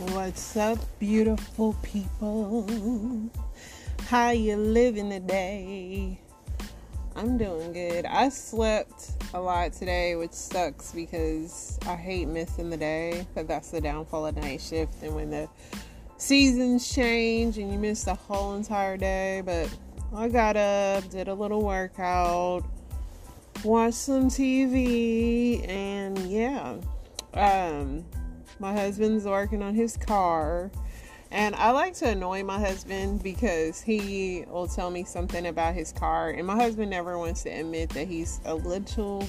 What's up, beautiful people? How you living today? I'm doing good. I slept a lot today, which sucks because I hate missing the day, but that's the downfall of night shift and when the seasons change and you miss the whole entire day. But I got up, did a little workout, watched some TV, and yeah. Um my husband's working on his car. And I like to annoy my husband because he will tell me something about his car. And my husband never wants to admit that he's a little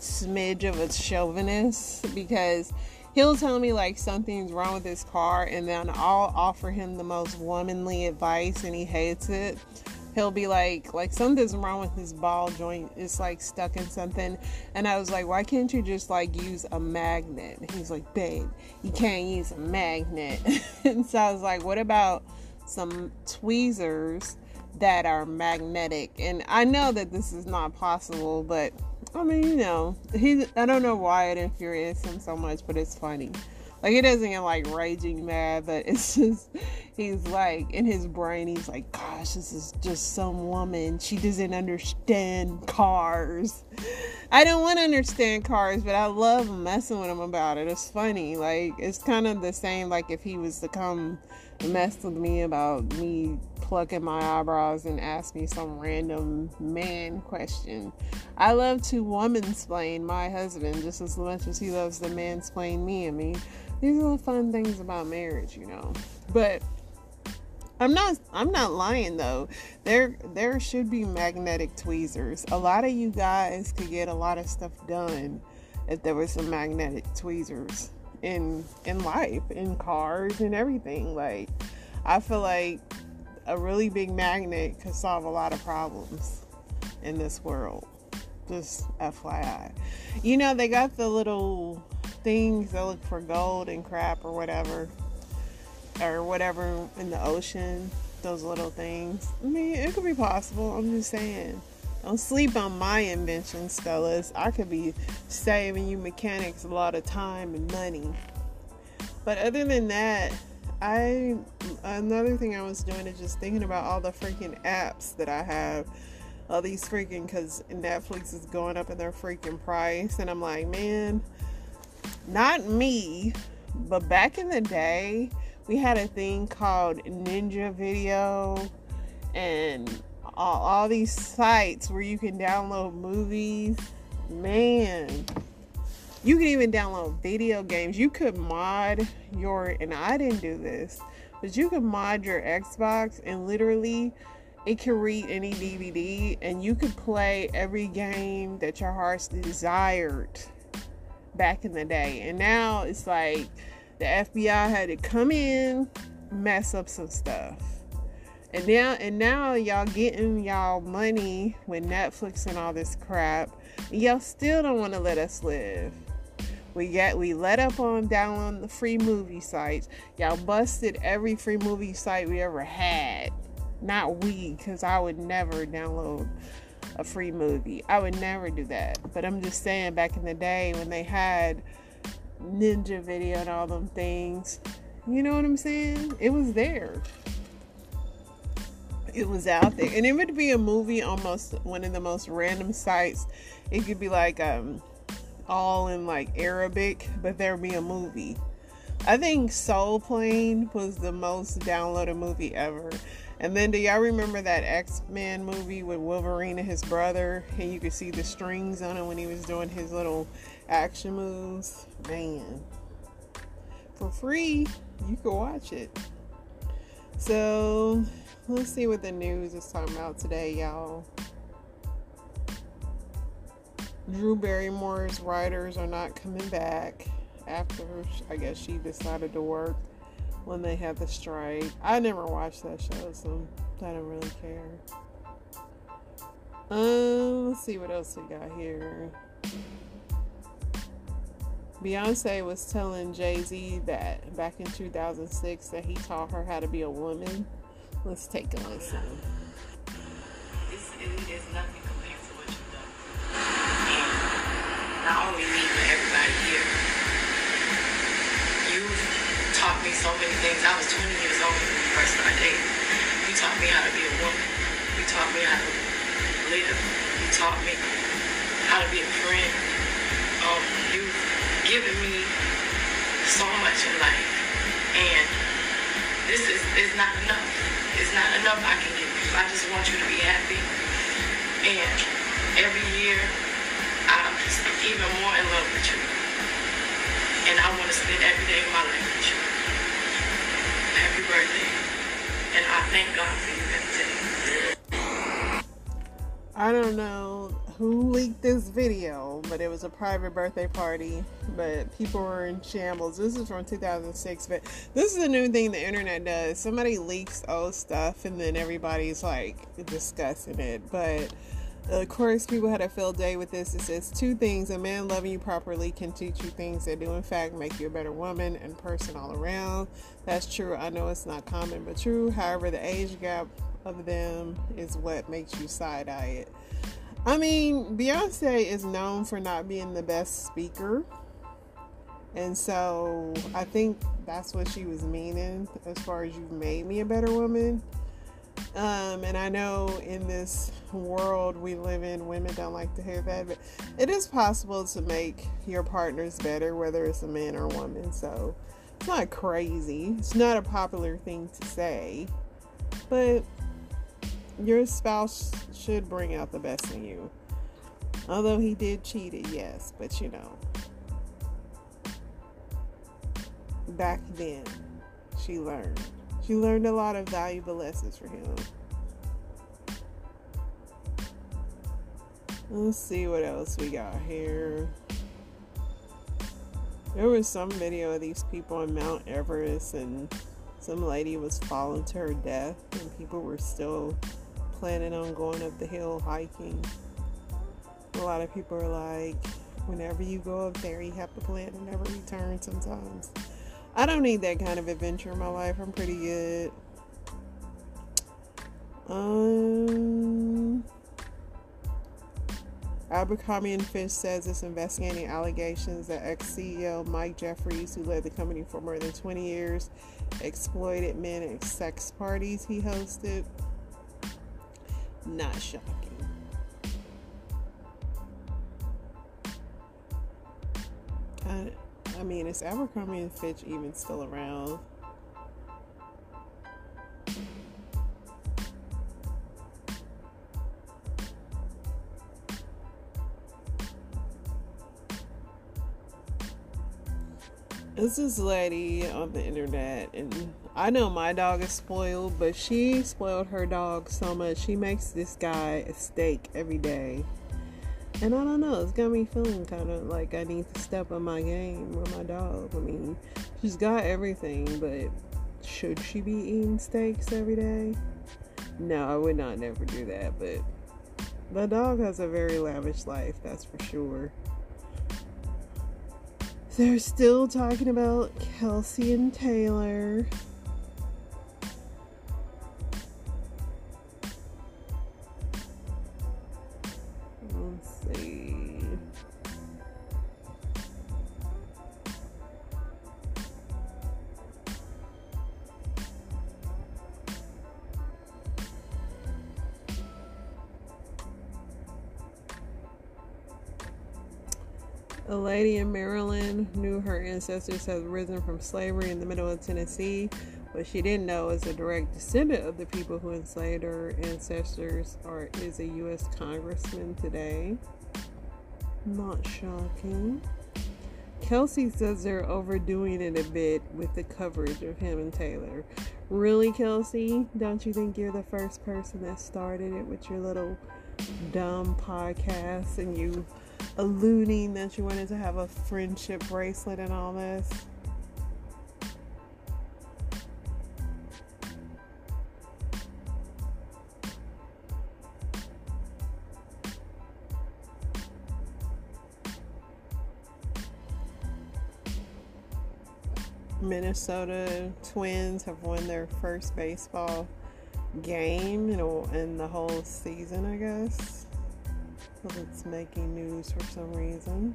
smidge of a chauvinist because he'll tell me like something's wrong with his car and then I'll offer him the most womanly advice and he hates it he'll be like like something's wrong with his ball joint. It's like stuck in something. And i was like why can't you just like use a magnet? He's like babe you can't use a magnet. And so i was like what about some tweezers that are magnetic? And i know that this is not possible but i mean you know he i don't know why it infuriates him so much but it's funny like it doesn't get like raging mad, but it's just he's like in his brain he's like, gosh, this is just some woman. She doesn't understand cars. I don't want to understand cars, but I love messing with him about it. It's funny. Like it's kind of the same like if he was to come mess with me about me plucking my eyebrows and ask me some random man question. I love to womansplain my husband just as much as he loves to mansplain me and me these are the fun things about marriage, you know. But I'm not I'm not lying though. There there should be magnetic tweezers. A lot of you guys could get a lot of stuff done if there was some magnetic tweezers in in life, in cars and everything. Like I feel like a really big magnet could solve a lot of problems in this world. Just FYI. You know, they got the little things that look for gold and crap or whatever, or whatever in the ocean, those little things. I mean, it could be possible. I'm just saying. Don't sleep on my inventions, fellas. I could be saving you mechanics a lot of time and money. But other than that, I another thing I was doing is just thinking about all the freaking apps that I have. All these freaking because Netflix is going up in their freaking price, and I'm like, man, not me, but back in the day, we had a thing called Ninja Video and all, all these sites where you can download movies. Man, you can even download video games. You could mod your, and I didn't do this, but you could mod your Xbox and literally it can read any DVD and you could play every game that your heart's desired back in the day. And now it's like the FBI had to come in, mess up some stuff. And now and now y'all getting y'all money with Netflix and all this crap. y'all still don't want to let us live. We get we let up on down on the free movie sites. Y'all busted every free movie site we ever had. Not we, because I would never download a free movie. I would never do that. But I'm just saying, back in the day when they had Ninja Video and all them things, you know what I'm saying? It was there. It was out there. And it would be a movie almost one of the most random sites. It could be like um all in like Arabic, but there'd be a movie. I think Soul Plane was the most downloaded movie ever. And then do y'all remember that X-Men movie with Wolverine and his brother? And you could see the strings on it when he was doing his little action moves. Man. For free, you can watch it. So let's see what the news is talking about today, y'all. Drew Barrymore's writers are not coming back after I guess she decided to work when they had the strike. I never watched that show, so I don't really care. Um, let's see what else we got here. Beyonce was telling Jay Z that back in 2006 that he taught her how to be a woman. Let's take a listen. It's, it is nothing compared to what you've done. And not only me, but everybody here. You taught me so 20 years old when we first started dating. You taught me how to be a woman. You taught me how to live. You taught me how to be a friend. Um, you've given me so much in life. And this is, is not enough. It's not enough I can give you. I just want you to be happy. And every year, I'm even more in love with you. And I want to spend every day of my life with you. Birthday. And I. I don't know who leaked this video, but it was a private birthday party. But people were in shambles. This is from 2006, but this is a new thing the internet does. Somebody leaks old stuff, and then everybody's like discussing it. But of course, people had a field day with this. It says two things: a man loving you properly can teach you things that do, in fact, make you a better woman and person all around. That's true. I know it's not common, but true. However, the age gap of them is what makes you side eye it. I mean, Beyonce is known for not being the best speaker. And so I think that's what she was meaning as far as you've made me a better woman. Um, and I know in this world we live in, women don't like to hear that, but it is possible to make your partners better, whether it's a man or a woman. So it's not crazy. It's not a popular thing to say, but your spouse should bring out the best in you. Although he did cheat it, yes, but you know, back then she learned. She learned a lot of valuable lessons for him. Let's see what else we got here. There was some video of these people on Mount Everest, and some lady was falling to her death, and people were still planning on going up the hill hiking. A lot of people are like, whenever you go up there, you have to plan to never return sometimes. I don't need that kind of adventure in my life. I'm pretty good. Um, Abercrombie and Fitch says it's investigating allegations that ex-CEO Mike Jeffries, who led the company for more than 20 years, exploited men at sex parties he hosted. Not shocking. I mean, is Abercrombie and Fitch even still around? This is lady on the internet, and I know my dog is spoiled, but she spoiled her dog so much. She makes this guy a steak every day. And I don't know, it's got me feeling kind of like I need to step up my game with my dog. I mean, she's got everything, but should she be eating steaks every day? No, I would not never do that, but the dog has a very lavish life, that's for sure. They're still talking about Kelce and Taylor. Lady in Maryland knew her ancestors had risen from slavery in the middle of Tennessee. What she didn't know is a direct descendant of the people who enslaved her ancestors are is a U.S. congressman today. Not shocking. Kelce says they're overdoing it a bit with the coverage of him and Taylor. Really, Kelce? Don't you think you're the first person that started it with your little dumb podcast and you alluding that you wanted to have a friendship bracelet and all this? Minnesota Twins have won their first baseball game know, in the whole season, I guess but it's making news for some reason.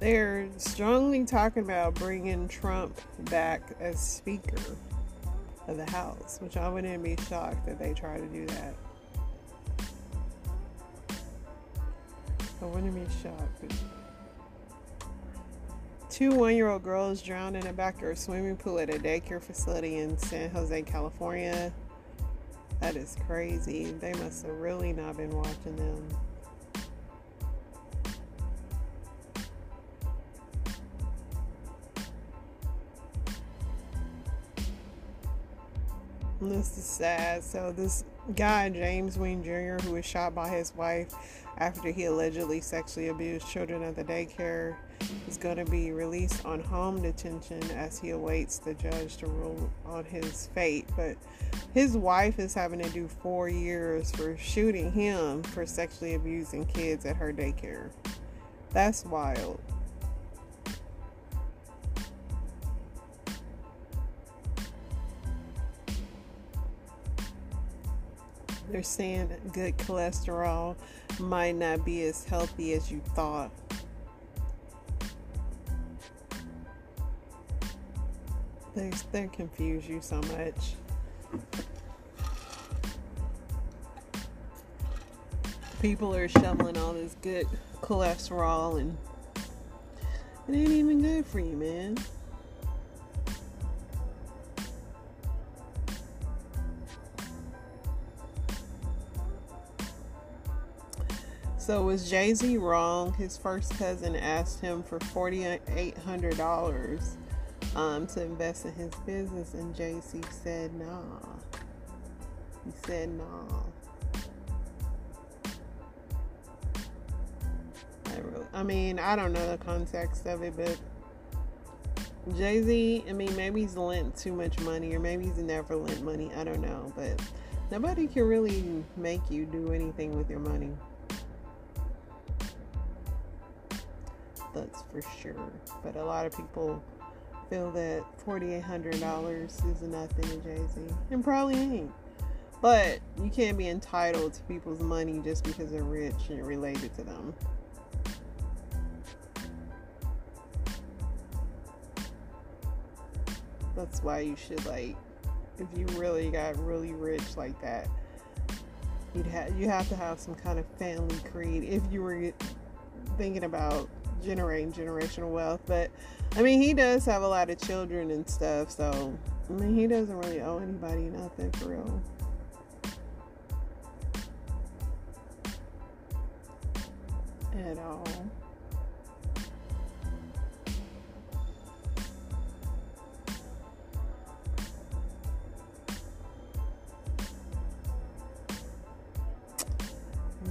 They're strongly talking about bringing Trump back as Speaker of the House, which I wouldn't be shocked that they try to do that. I shocked. Two one year old girls drowned in a backyard swimming pool at a daycare facility in San Jose, California. That is crazy. They must have really not been watching them. This is sad. So this guy, James Wayne Jr., who was shot by his wife after he allegedly sexually abused children at the daycare, is going to be released on home detention as he awaits the judge to rule on his fate. But his wife is having to do four years for shooting him for sexually abusing kids at her daycare. That's wild. They're saying good cholesterol might not be as healthy as you thought. They, they confuse you so much. People are shoveling all this good cholesterol and it ain't even good for you, man. So was Jay Z wrong? His first cousin asked him for forty eight hundred dollars um, to invest in his business, and Jay Z said nah. He said nah. I, really, I mean, I don't know the context of it, but Jay Z, I mean, maybe he's lent too much money, or maybe he's never lent money. I don't know, but nobody can really make you do anything with your money. That's for sure. But a lot of people feel that $4,800 is nothing to Jay Z, and probably ain't. But you can't be entitled to people's money just because they're rich and related to them. That's why you should like, if you really got really rich like that, you'd have you have to have some kind of family creed. If you were thinking about generating generational wealth. But I mean, he does have a lot of children and stuff, so I mean, he doesn't really owe anybody nothing for real. At all.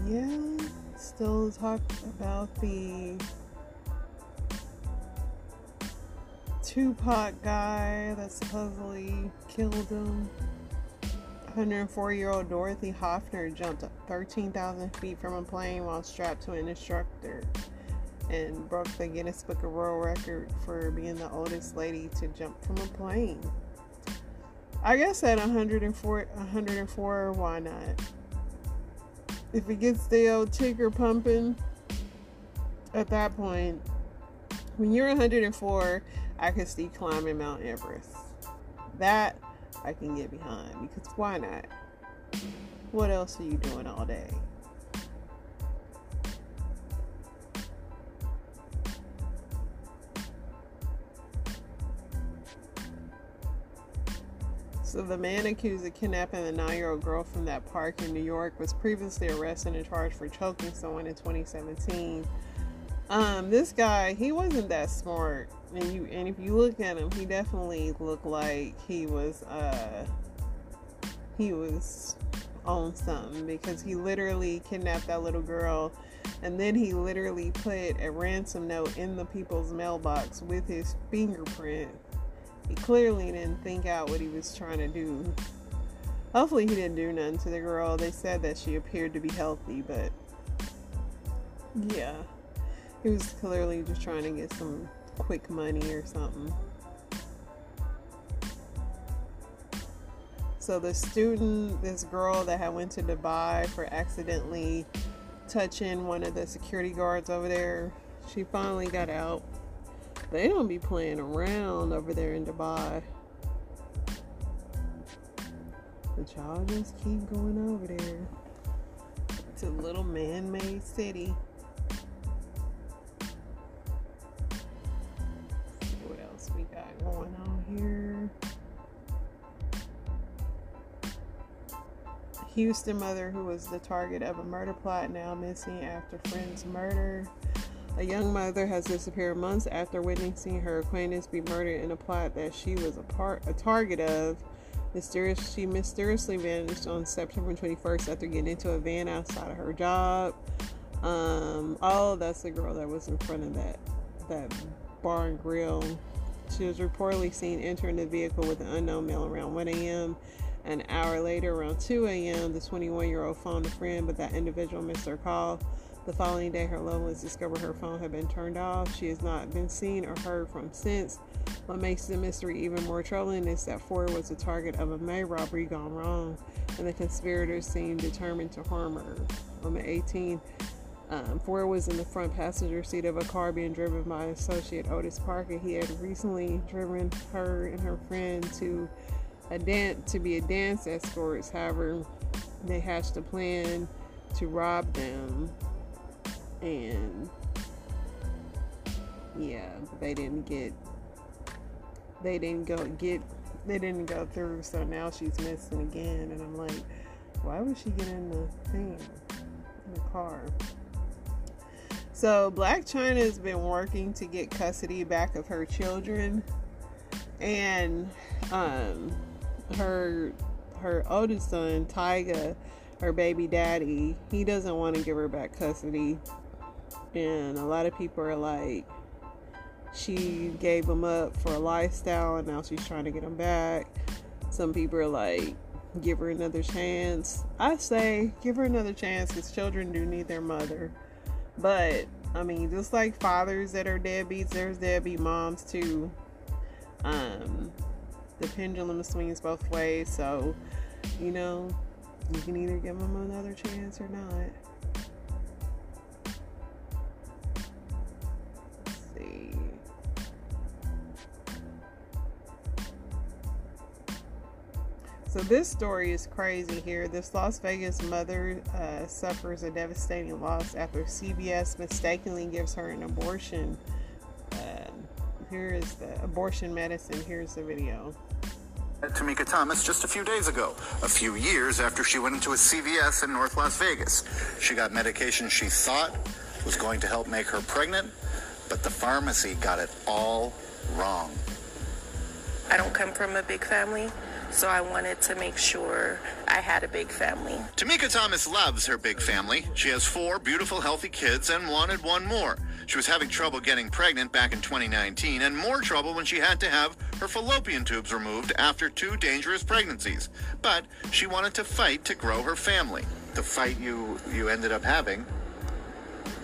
Yeah, still talk about the Tupac guy that supposedly killed him. 104 year old Dorothy Hoffner jumped 13,000 feet from a plane while strapped to an instructor and broke the Guinness Book of World Record for being the oldest lady to jump from a plane. I guess at 104, 104 why not? If it gets the old ticker pumping, at that point, when you're 104, I could see climbing Mount Everest. That I can get behind because why not? What else are you doing all day? So the man accused of kidnapping the nine-year-old girl from that park in New York was previously arrested and charged for choking someone in 2017. Um, this guy, he wasn't that smart and you and if you look at him, he definitely looked like he was uh he was on something because he literally kidnapped that little girl and then he literally put a ransom note in the people's mailbox with his fingerprint. He clearly didn't think out what he was trying to do. Hopefully he didn't do nothing to the girl. They said that she appeared to be healthy, but yeah. He was clearly just trying to get some quick money or something. So the student, this girl that had went to Dubai for accidentally touching one of the security guards over there, she finally got out. They don't be playing around over there in Dubai. But y'all just keep going over there It's a little man-made city. Houston mother who was the target of a murder plot now missing after friend's murder. A young mother has disappeared months after witnessing her acquaintance be murdered in a plot that she was a part a target of. Mysterious, she mysteriously vanished on September 21st after getting into a van outside of her job. Um, oh, that's the girl that was in front of that that bar and grill. She was reportedly seen entering the vehicle with an unknown male around 1 a.m. An hour later, around 2 a.m., the 21 year old phoned a friend, but that individual missed her call. The following day, her loved ones discovered her phone had been turned off. She has not been seen or heard from since. What makes the mystery even more troubling is that Ford was the target of a May robbery gone wrong, and the conspirators seem determined to harm her. On the 18th, um, Ford was in the front passenger seat of a car being driven by associate Otis Parker. He had recently driven her and her friend to a dance to be a dance escorts. However, they hatched a plan to rob them, and yeah, they didn't get. They didn't go get. They didn't go through. So now she's missing again, and I'm like, why would she get in the thing in the car? So Blac Chyna has been working to get custody back of her children, and um, her her oldest son, Tyga, her baby daddy, he doesn't want to give her back custody. And a lot of people are like, she gave him up for a lifestyle and now she's trying to get him back. Some people are like, give her another chance. I say, give her another chance because children do need their mother. But, I mean, just like fathers that are deadbeats, there's deadbeat moms too. Um, the pendulum swings both ways. So, you know, you can either give them another chance or not. See. So this story is crazy here. This Las Vegas mother uh, suffers a devastating loss after CVS mistakenly gives her an abortion. Here is the abortion medicine. Here's the video. Tamika Thomas just a few days ago, a few years after she went into a CVS in North Las Vegas. She got medication she thought was going to help make her pregnant, but the pharmacy got it all wrong. I don't come from a big family, so I wanted to make sure I had a big family. Tamika Thomas loves her big family. She has four beautiful, healthy kids and wanted one more. She was having trouble getting pregnant back in 2019 and more trouble when she had to have her fallopian tubes removed after two dangerous pregnancies. But she wanted to fight to grow her family. The fight you you ended up having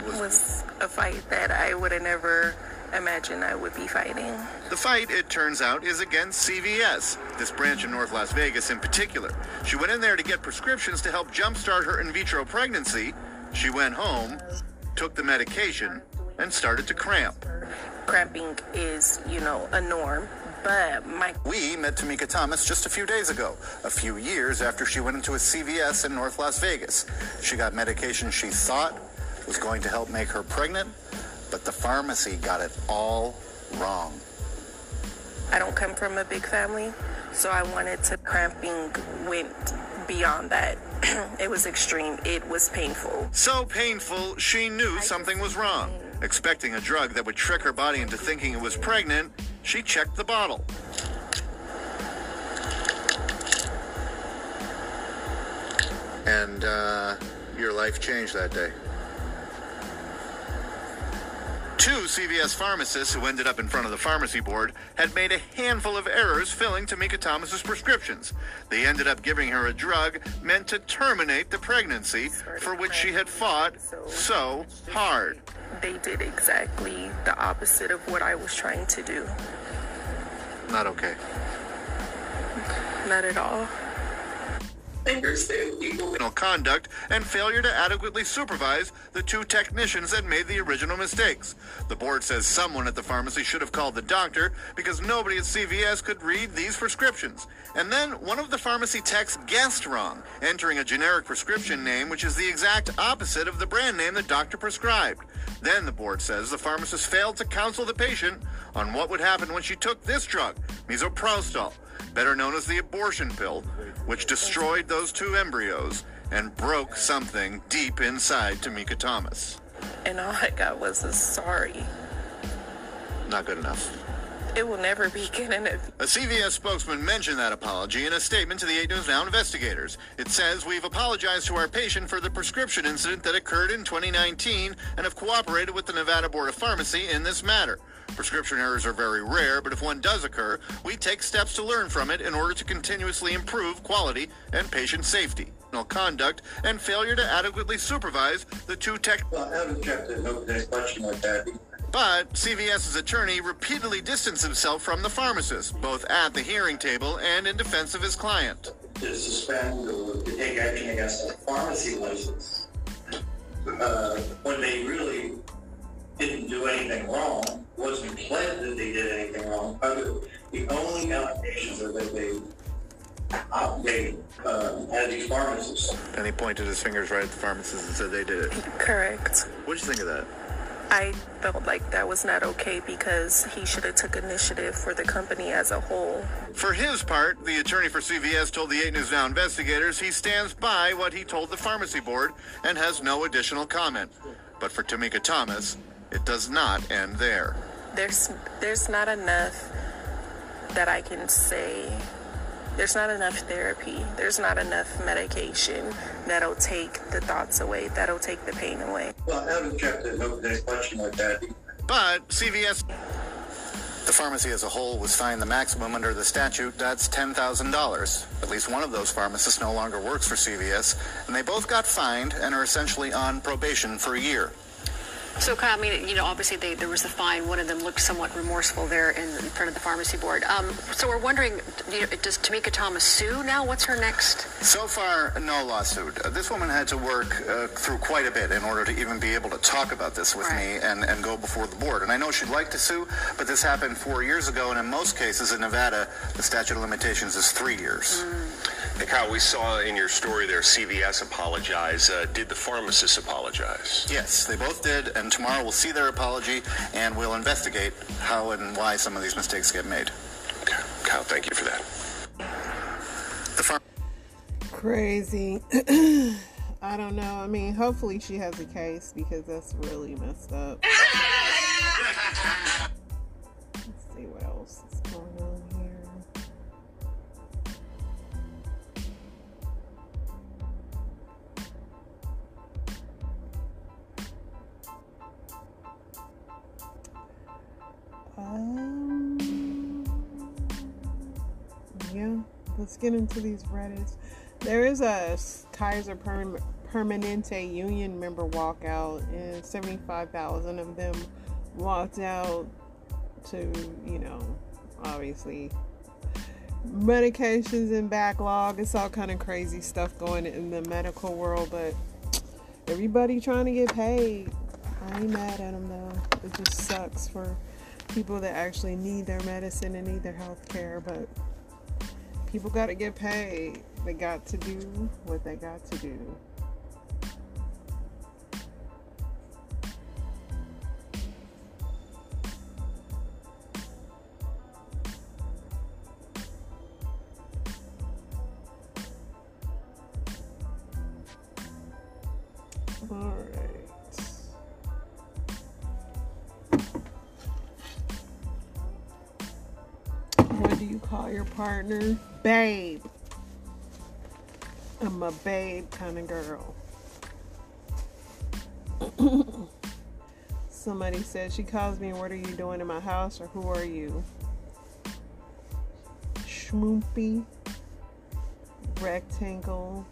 was, was a fight that I would have never imagined I would be fighting. The fight, it turns out, is against CVS, this branch in North Las Vegas in particular. She went in there to get prescriptions to help jumpstart her in vitro pregnancy. She went home, took the medication, and started to cramp. Cramping is, you know, a norm. But my We met Tamika Thomas just a few days ago, a few years after she went into a CVS in North Las Vegas. She got medication she thought was going to help make her pregnant, but the pharmacy got it all wrong. I don't come from a big family, so I wanted to cramping went beyond that. it was extreme. It was painful. So painful, she knew something was wrong. Expecting a drug that would trick her body into thinking it was pregnant, she checked the bottle. And uh, your life changed that day. Two CVS pharmacists who ended up in front of the pharmacy board had made a handful of errors filling Tamika Thomas's prescriptions. They ended up giving her a drug meant to terminate the pregnancy for which she had fought so hard. They did exactly the opposite of what I was trying to do. Not okay. Not at all. People. conduct and failure to adequately supervise the two technicians that made the original mistakes. The board says someone at the pharmacy should have called the doctor because nobody at CVS could read these prescriptions. And then one of the pharmacy techs guessed wrong, entering a generic prescription name which is the exact opposite of the brand name the doctor prescribed. Then the board says the pharmacist failed to counsel the patient on what would happen when she took this drug, misoprostol, better known as the abortion pill, which destroyed those two embryos and broke something deep inside Tamika Thomas. And all I got was a sorry. Not good enough. It will never be good enough. A CVS spokesman mentioned that apology in a statement to the 8 News Now investigators. It says, We've apologized to our patient for the prescription incident that occurred in 2019 and have cooperated with the Nevada Board of Pharmacy in this matter. Prescription errors are very rare, but if one does occur, we take steps to learn from it in order to continuously improve quality and patient safety. No conduct and failure to adequately supervise the two tech. Well, I haven't kept an open question like that. But CVS's attorney repeatedly distanced himself from the pharmacist, both at the hearing table and in defense of his client. To suspend or to take action against a pharmacy license uh, when they really didn't do anything wrong, wasn't pled that they did anything wrong. Other, the only allegations are that they uh, they uh, had these pharmacists. And he pointed his fingers right at the pharmacists and said they did it. Correct. What'd you think of that? I felt like that was not okay because he should have took initiative for the company as a whole. For his part, the attorney for CVS told the 8 News Now investigators he stands by what he told the pharmacy board and has no additional comment. But for Tamika Thomas, it does not end there. There's there's not enough that I can say there's not enough therapy. There's not enough medication that'll take the thoughts away, that'll take the pain away. Well, I haven't kept an question like that. But CVS. The pharmacy as a whole was fined the maximum under the statute. That's $10,000. At least one of those pharmacists no longer works for CVS, and they both got fined and are essentially on probation for a year. So, Kyle, I mean, you know, obviously they, there was a fine. One of them looked somewhat remorseful there in, in front of the pharmacy board. Um, so we're wondering, you know, does Tamika Thomas sue now? What's her next? So far, no lawsuit. Uh, this woman had to work uh, through quite a bit in order to even be able to talk about this with Right. me and, and go before the board. And I know she'd like to sue, but this happened four years ago, and in most cases in Nevada, the statute of limitations is three years. Hey, Kyle, we saw in your story there CVS apologize. Uh, did the pharmacist apologize? Yes, they both did, and tomorrow we'll see their apology, and we'll investigate how and why some of these mistakes get made. Okay. Kyle, thank you for that. The farm. Crazy. I don't know. I mean, hopefully she has a case because that's really messed up. Let's see what else get into these Reddits. There is a Kaiser Perm- Permanente union member walkout, and 75,000 of them walked out to, you know, obviously medications and backlog. It's all kind of crazy stuff going in the medical world, but everybody trying to get paid. I ain't mad at them though. It just sucks for people that actually need their medicine and need their health care, but people got to get paid. They got to do what they got to do. All right. Do you call your partner? Babe. I'm a babe kind of girl. Somebody said she calls me, What are you doing in my house? or Who are you? Schmoopy. Rectangle.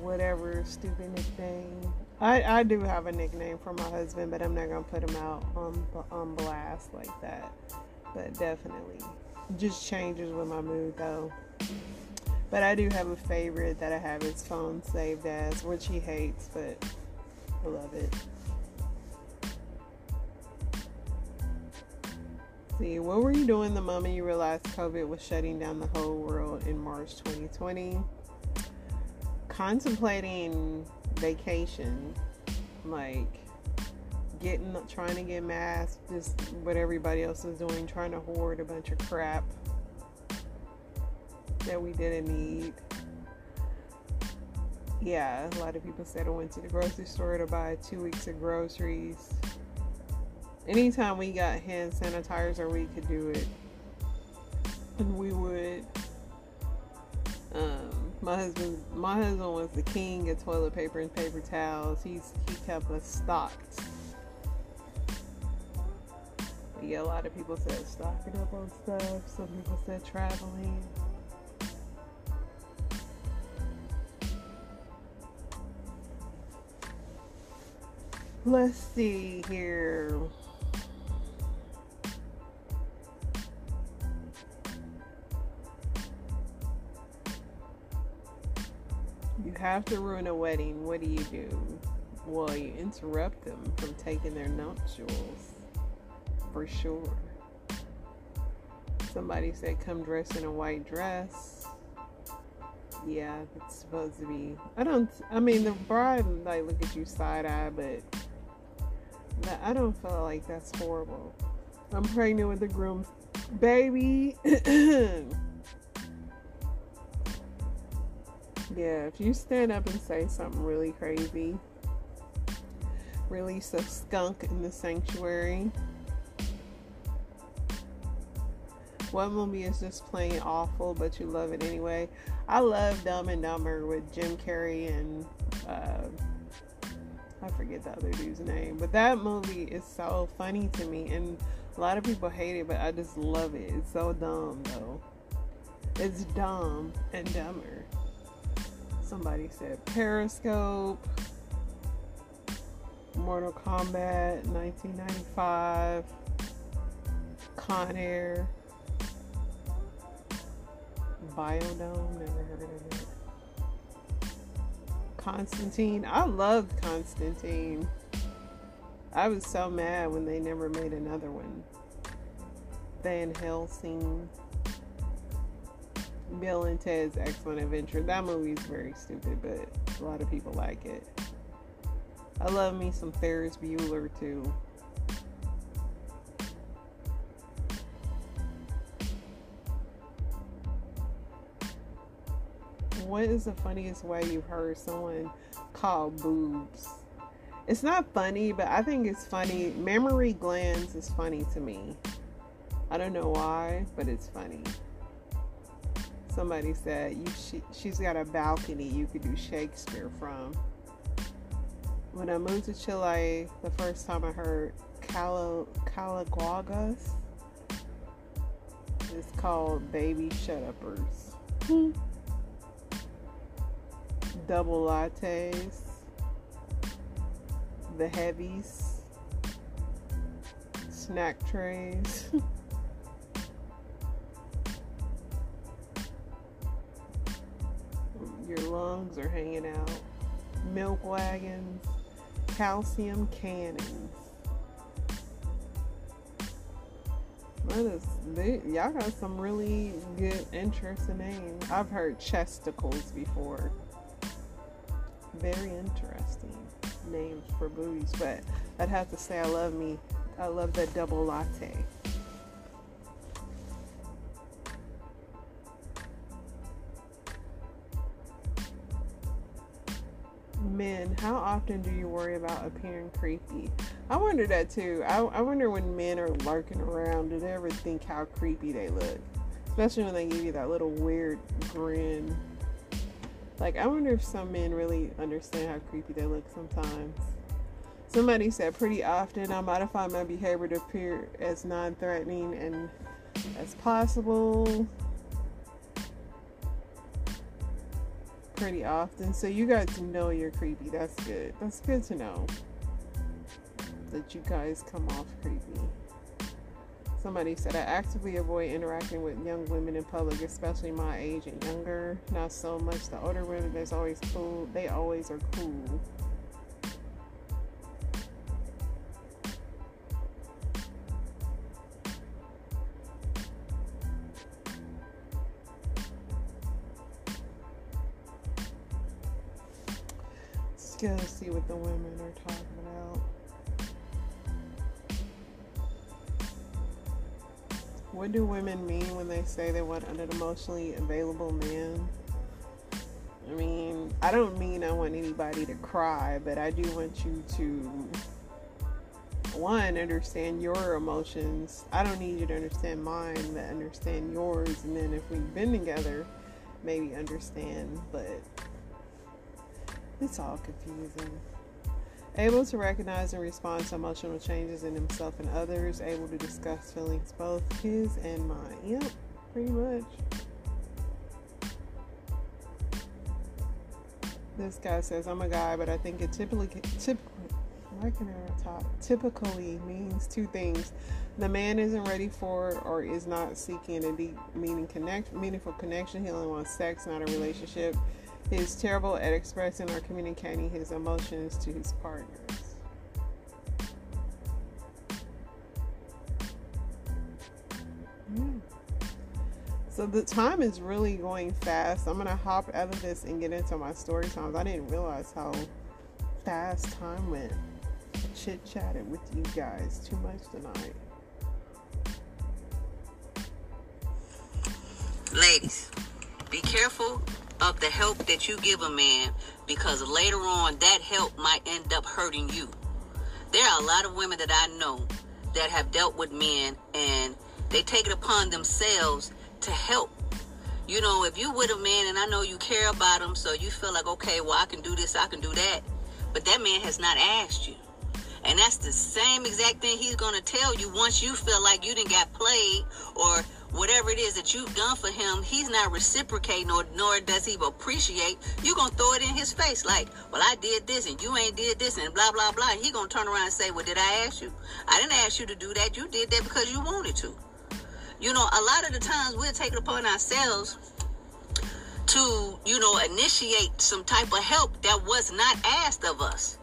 Whatever stupid nickname. I, I do have a nickname for my husband, but I'm not gonna put him out on on blast like that. But definitely, just changes with my mood though. But I do have a favorite that I have his phone saved as, which he hates, but I love it. See, what were you doing the moment you realized COVID was shutting down the whole world in March 2020? Contemplating vacation, like getting, trying to get masks, just what everybody else is doing, trying to hoard a bunch of crap that we didn't need. Yeah, a lot of people said I went to the grocery store to buy two weeks of groceries anytime we got hand sanitizer, we could do it, and we would. Um, my husband, my husband was the king of toilet paper and paper towels. He's he kept us stocked. Yeah, a lot of people said stocking up on stuff. Some people said traveling. Let's see here. You have to ruin a wedding, what do you do? Well, you interrupt them from taking their nuptials. For sure. Somebody said, come dress in a white dress. Yeah, it's supposed to be. I don't. I mean, the bride like look at you side eye, but I don't feel like that's horrible. I'm pregnant with the groom's baby. Yeah, if you stand up and say something really crazy, release a skunk in the sanctuary. What movie is just plain awful, but you love it anyway? I love Dumb and Dumber with Jim Carrey and uh, I forget the other dude's name, but that movie is so funny to me, and a lot of people hate it, but I just love it. It's so dumb though. It's dumb and dumber. Somebody said Periscope, Mortal Kombat 1995, Con Air, Bio-Dome, never heard of it. Constantine, I loved Constantine. I was so mad when they never made another one. Van Helsing. Bill and Ted's Excellent Adventure. That movie is very stupid, but a lot of people like it. I love me some Ferris Bueller too. What is the funniest way you've heard someone call boobs? It's not funny, but I think it's funny. Mammary glands is funny to me. I don't know why, but it's funny somebody said you she, she's got a balcony you could do Shakespeare from. When I moved to Chile, the first time I heard Cala, Calaguagas, it's called Baby Shut Uppers. Double lattes, the heavies, snack trays. your lungs are hanging out. Milk wagons, calcium cannons. they, y'all got some really good, interesting names. I've heard chesticles before. Very interesting names for booties, but I'd have to say I love me. I love that double latte. men, how often do you worry about appearing creepy? I wonder that too. I, I wonder when men are lurking around, do they ever think how creepy they look? Especially when they give you that little weird grin. Like, I wonder if some men really understand how creepy they look sometimes. Somebody said pretty often I modify my behavior to appear as non threatening and as possible. pretty often, so you guys know you're creepy. That's good. That's good to know that you guys come off creepy. Somebody said I actively avoid interacting with young women in public, especially my age and younger. Not so much the older women. There's always cool. They always are cool. Let's go see what the women are talking What do women mean when they say they want an emotionally available man? I mean, I don't mean I want anybody to cry, but I do want you to, one, understand your emotions. I don't need you to understand mine, but understand yours. And then if we've been together, maybe understand, but it's all confusing. Able to recognize and respond to emotional changes in himself and others. Able to discuss feelings, both his and mine. Yep, pretty much. This guy says, I'm a guy, but I think it typically, typically, why can I talk? Typically means two things. The man isn't ready for or is not seeking a deep, meaning connect, meaningful connection. He only wants sex, not a relationship. He is terrible at expressing or communicating his emotions to his partners. Yeah. So the time is really going fast. I'm gonna hop out of this and get into my story times. I didn't realize how fast time went. Chit chatted with you guys too much tonight. Ladies, be careful of the help that you give a man because later on that help might end up hurting you. There are a lot of women that I know that have dealt with men and they take it upon themselves to help. You know, if you with a man and I know you care about him, so you feel like, okay, well, I can do this, I can do that, but that man has not asked you. And that's the same exact thing he's gonna tell you once you feel like you didn't get played or whatever it is that you've done for him, he's not reciprocating or nor does he appreciate, you're gonna throw it in his face like, Well, I did this and you ain't did this and blah blah blah. He gonna turn around and say, Well, did I ask you? I didn't ask you to do that. You did that because you wanted to. You know, a lot of the times we'll take it upon ourselves to, you know, initiate some type of help that was not asked of us.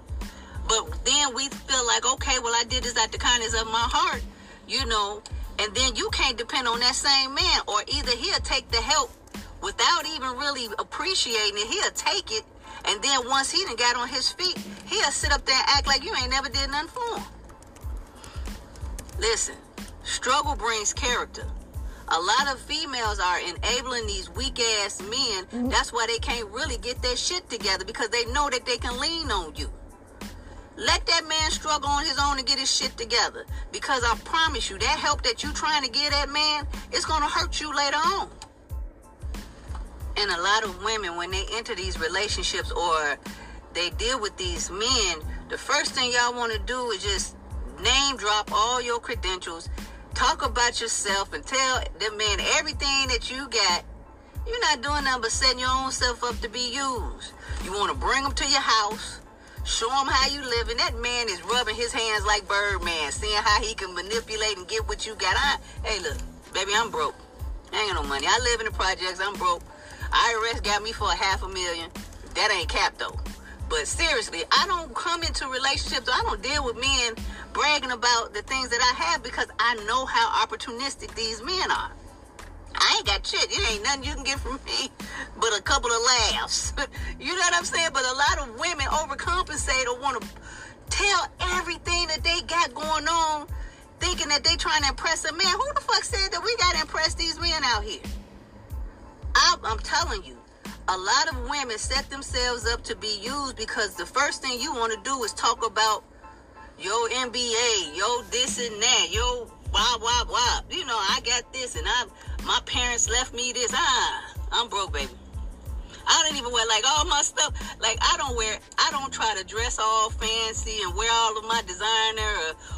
But then we feel like, okay, well, I did this out the kindness of my heart, you know, and then you can't depend on that same man, or either he'll take the help without even really appreciating it. He'll take it, and then once he done got on his feet, he'll sit up there and act like you ain't never did nothing for him. Listen, struggle brings character. A lot of females are enabling these weak ass men. Mm-hmm. That's why they can't really get their shit together because they know that they can lean on you. Let that man struggle on his own to get his shit together. Because I promise you, that help that you're trying to get that man, it's gonna hurt you later on. And a lot of women, when they enter these relationships or they deal with these men, the first thing y'all want to do is just name drop all your credentials, talk about yourself, and tell the man everything that you got. You're not doing nothing but setting your own self up to be used. You want to bring them to your house, show them how you live, and that man is rubbing his hands like Birdman, seeing how he can manipulate and get what you got. I, hey, look, baby, I'm broke. I ain't got no money. I live in the projects. I'm broke. IRS got me for a half a million. That ain't cap though. But seriously, I don't come into relationships. I don't deal with men bragging about the things that I have because I know how opportunistic these men are. I ain't got shit. It ain't nothing you can get from me couple of laughs. you know what I'm saying? But a lot of women overcompensate or want to tell everything that they got going on, thinking that they trying to impress a man. Who the fuck said that we got to impress these men out here? I, I'm telling you, a lot of women set themselves up to be used because the first thing you want to do is talk about your MBA, your this and that, your blah blah blah. You know, I got this and I'm my parents left me this. Ah, I'm broke, baby. I don't even wear like all my stuff. Like I don't wear. I don't try to dress all fancy and wear all of my designer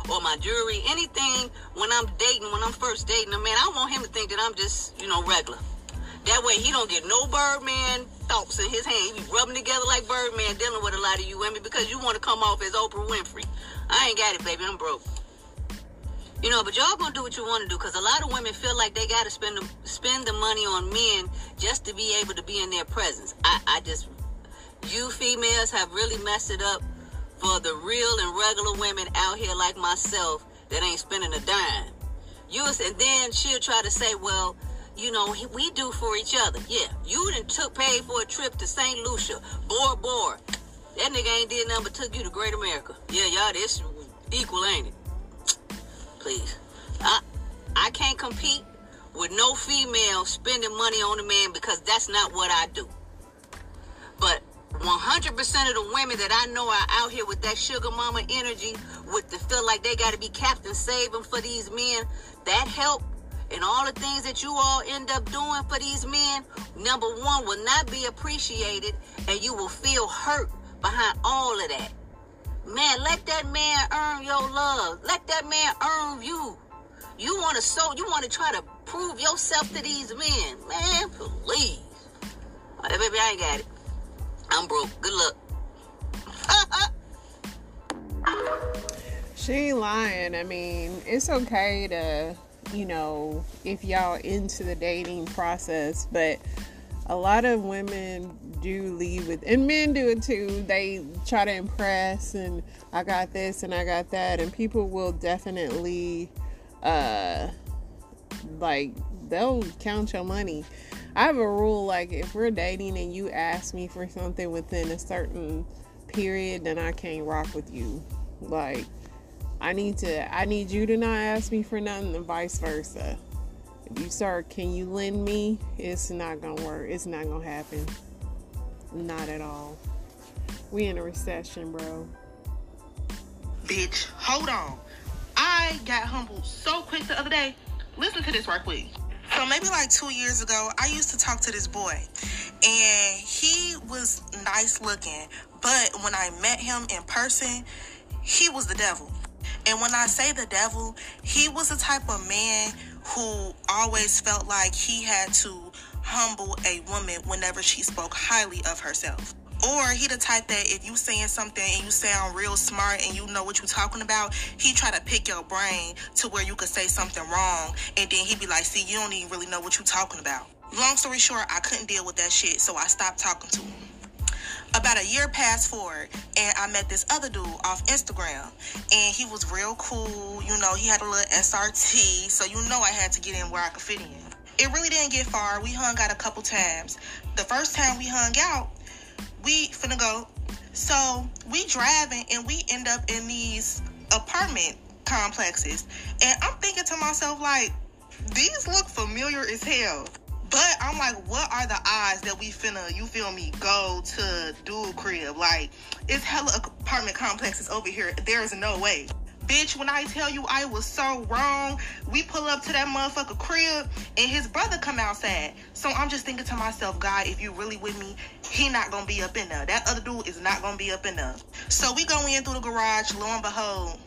or, or my jewelry, anything. When I'm dating, when I'm first dating a man, I want him to think that I'm just you know regular. That way he don't get no Birdman thoughts in his hand. He be rubbing together like Birdman, dealing with a lot of you women because you want to come off as Oprah Winfrey. I ain't got it, baby. I'm broke. You know, but y'all gonna do what you want to do because a lot of women feel like they gotta spend the, spend the money on men just to be able to be in their presence. I, I just, you females have really messed it up for the real and regular women out here like myself that ain't spending a dime. You and then she'll try to say, well, you know, we do for each other. Yeah, you done took paid for a trip to St. Lucia, Bora Bora. That nigga ain't did nothing but took you to Great America. Yeah, y'all, this equal, ain't it? Please. I I can't compete with no female spending money on a man because that's not what I do. But 100% of the women that I know are out here with that sugar mama energy, with the feel like they got to be Captain Saving for these men, that help and all the things that you all end up doing for these men, number one, will not be appreciated and you will feel hurt behind all of that. Man, let that man earn your love. Let that man earn you. You want to so you want to try to prove yourself to these men, man. Please, hey, baby, I ain't got it. I'm broke. Good luck. she ain't lying. I mean, it's okay to, you know, if y'all into the dating process, but a lot of women do leave with, and men do it too. They try to impress, and I got this and I got that, and people will definitely, uh, like, they'll count your money. I have a rule like if we're dating and you ask me for something within a certain period, then I can't rock with you. Like, I need to, I need you to not ask me for nothing, and vice versa. If you start, can you lend me? It's not gonna work. It's not gonna happen. Not at all. We in a recession, bro. Bitch, hold on. I got humbled so quick the other day. Listen to this right quick. So maybe like two years ago, I used to talk to this boy, and he was nice looking. But when I met him in person, he was the devil. And when I say the devil, he was the type of man who always felt like he had to humble a woman whenever she spoke highly of herself. Or he the type that if you saying something and you sound real smart and you know what you're talking about, he try to pick your brain to where you could say something wrong and then he'd be like, see, you don't even really know what you're talking about. Long story short, I couldn't deal with that shit, so I stopped talking to him. About a year passed forward, and I met this other dude off Instagram, and he was real cool. You know, he had a little SRT, so you know I had to get in where I could fit in. It really didn't get far. We hung out a couple times. The first time we hung out, we finna go. So we driving and we end up in these apartment complexes. And I'm thinking to myself, like, these look familiar as hell. But I'm like, what are the odds that we finna, you feel me, go to dual crib? Like, it's hella apartment complexes over here. There is no way. Bitch, when I tell you I was so wrong, we pull up to that motherfucker crib and his brother come outside. So I'm just thinking to myself, God, if you really with me, he not gonna be up in there. That other dude is not gonna be up in there. So we go in through the garage, lo and behold,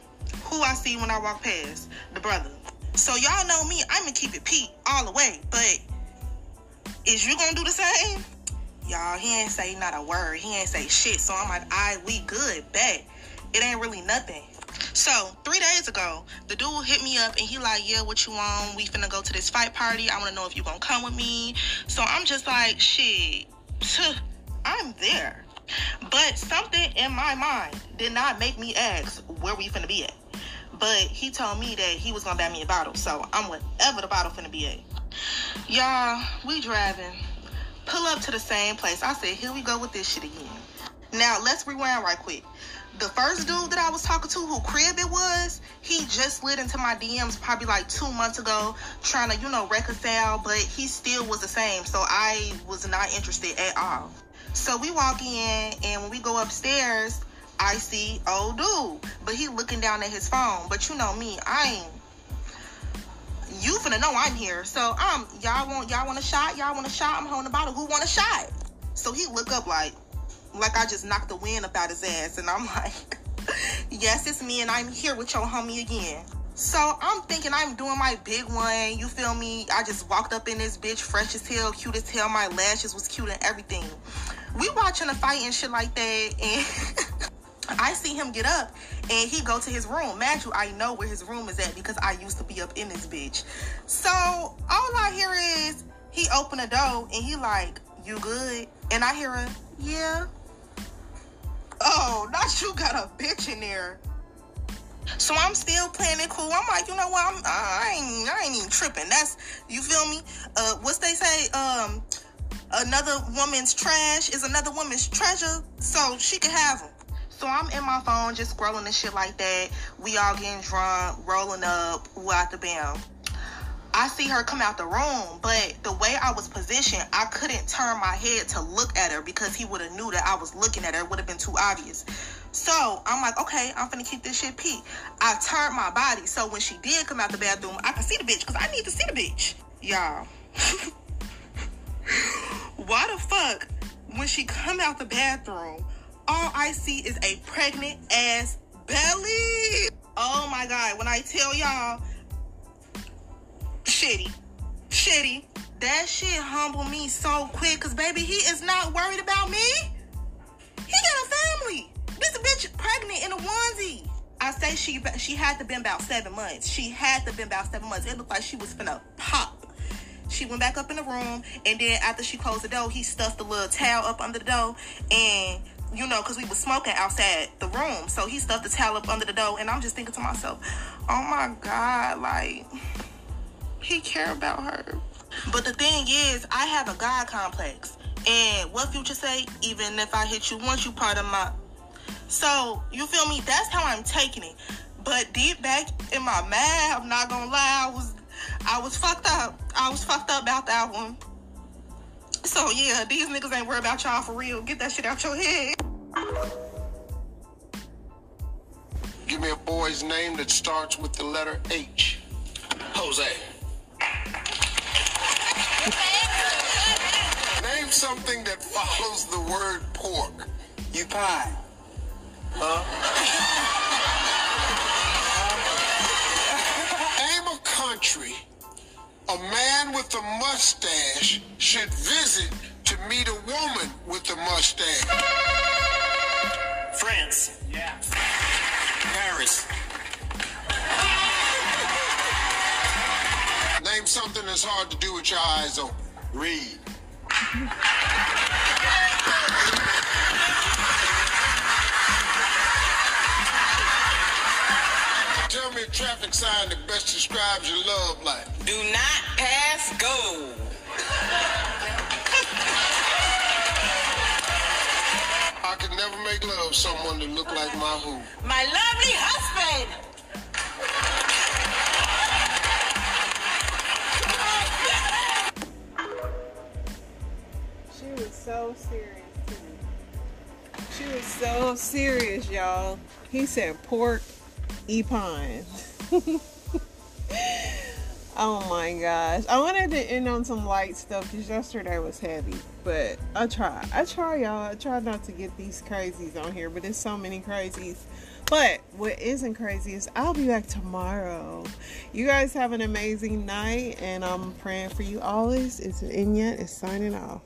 who I see when I walk past? The brother. So y'all know me, I'm gonna keep it Pete all the way. But is you gonna do the same? Y'all, he ain't say not a word. He ain't say shit. So I'm like, I right, we good, bet. It ain't really nothing. So three days ago, the dude hit me up and he like, yeah, what you want? We finna go to this fight party. I wanna know if you gonna come with me. So I'm just like, shit, I'm there. But something in my mind did not make me ask where we finna be at. But he told me that he was gonna buy me a bottle. So I'm whatever the bottle finna be at. Y'all, we driving. Pull up to the same place. I said, here we go with this shit again. Now let's rewind right quick the first dude that I was talking to, who crib it was, he just slid into my DMs probably like two months ago, trying to, you know, reconcile, but he still was the same. So I was not interested at all. So we walk in, and when we go upstairs, I see old dude, but he looking down at his phone. But you know me, I ain't. You finna know I'm here. So um, y'all want y'all want a shot? Y'all want a shot? I'm holding a bottle. Who want a shot? So he look up like, like I just knocked the wind up out his ass. And I'm like, yes, it's me, and I'm here with your homie again. So I'm thinking I'm doing my big one. You feel me? I just walked up in this bitch, fresh as hell, cute as hell. My lashes was cute and everything. We watching a fight and shit like that, and I see him get up and he go to his room. Mind you, I know where his room is at because I used to be up in this bitch. So all I hear is he open the door and he like, you good? And I hear a, yeah. Oh, not you got a bitch in there. So I'm still playing it cool. I'm like, you know what? I'm, I ain't, I ain't even tripping. That's, you feel me? Uh, what's they say? Um, another woman's trash is another woman's treasure. So she can have them. So I'm in my phone just scrolling and shit like that. We all getting drunk, rolling up, out the bam. I see her come out the room, but the way I was positioned, I couldn't turn my head to look at her because he would have knew that I was looking at her. It would have been too obvious. So I'm like, okay, I'm gonna keep this shit peak. I turned my body so when she did come out the bathroom, I could see the bitch because I need to see the bitch. Y'all. Why the fuck when she come out the bathroom, all I see is a pregnant ass belly. Oh my god, when I tell y'all shitty, shitty, that shit humbled me so quick cause baby he is not worried about me. He got a family. This bitch pregnant in a onesie. I say she she had to been about seven months. She had to been about seven months. It looked like she was finna pop. She went back up in the room, and then after she closed the door, he stuffed a little towel up under the door, and you know, because we was smoking outside the room, so he stuffed the towel up under the door, and I'm just thinking to myself, oh my god, like he care about her. But the thing is, I have a God complex, and what Future say? Even if I hit you once, you part of my so you feel me? That's how I'm taking it. But deep back in my mind, I'm not gonna lie, I was I was fucked up. I was fucked up about that one. So yeah, these niggas ain't worried about y'all for real. Get that shit out your head. Give me a boy's name that starts with the letter H. Jose. Name something that follows the word pork. You pie. Huh? Name a country a man with a mustache should visit to meet a woman with a mustache. France. Yeah. Paris. Something that's hard to do with your eyes open. Read. Tell me a traffic sign that best describes your love life. Do not pass go. I could never make love someone that looked like my who. My lovely husband. Serious too. She was so serious, y'all. He said pork Epine. oh my gosh. I wanted to end on some light stuff because yesterday was heavy. But I try. I try, y'all. I try not to get these crazies on here, but there's so many crazies. But what isn't crazy is I'll be back tomorrow. You guys have an amazing night, and I'm praying for you always. It's Inya is signing off.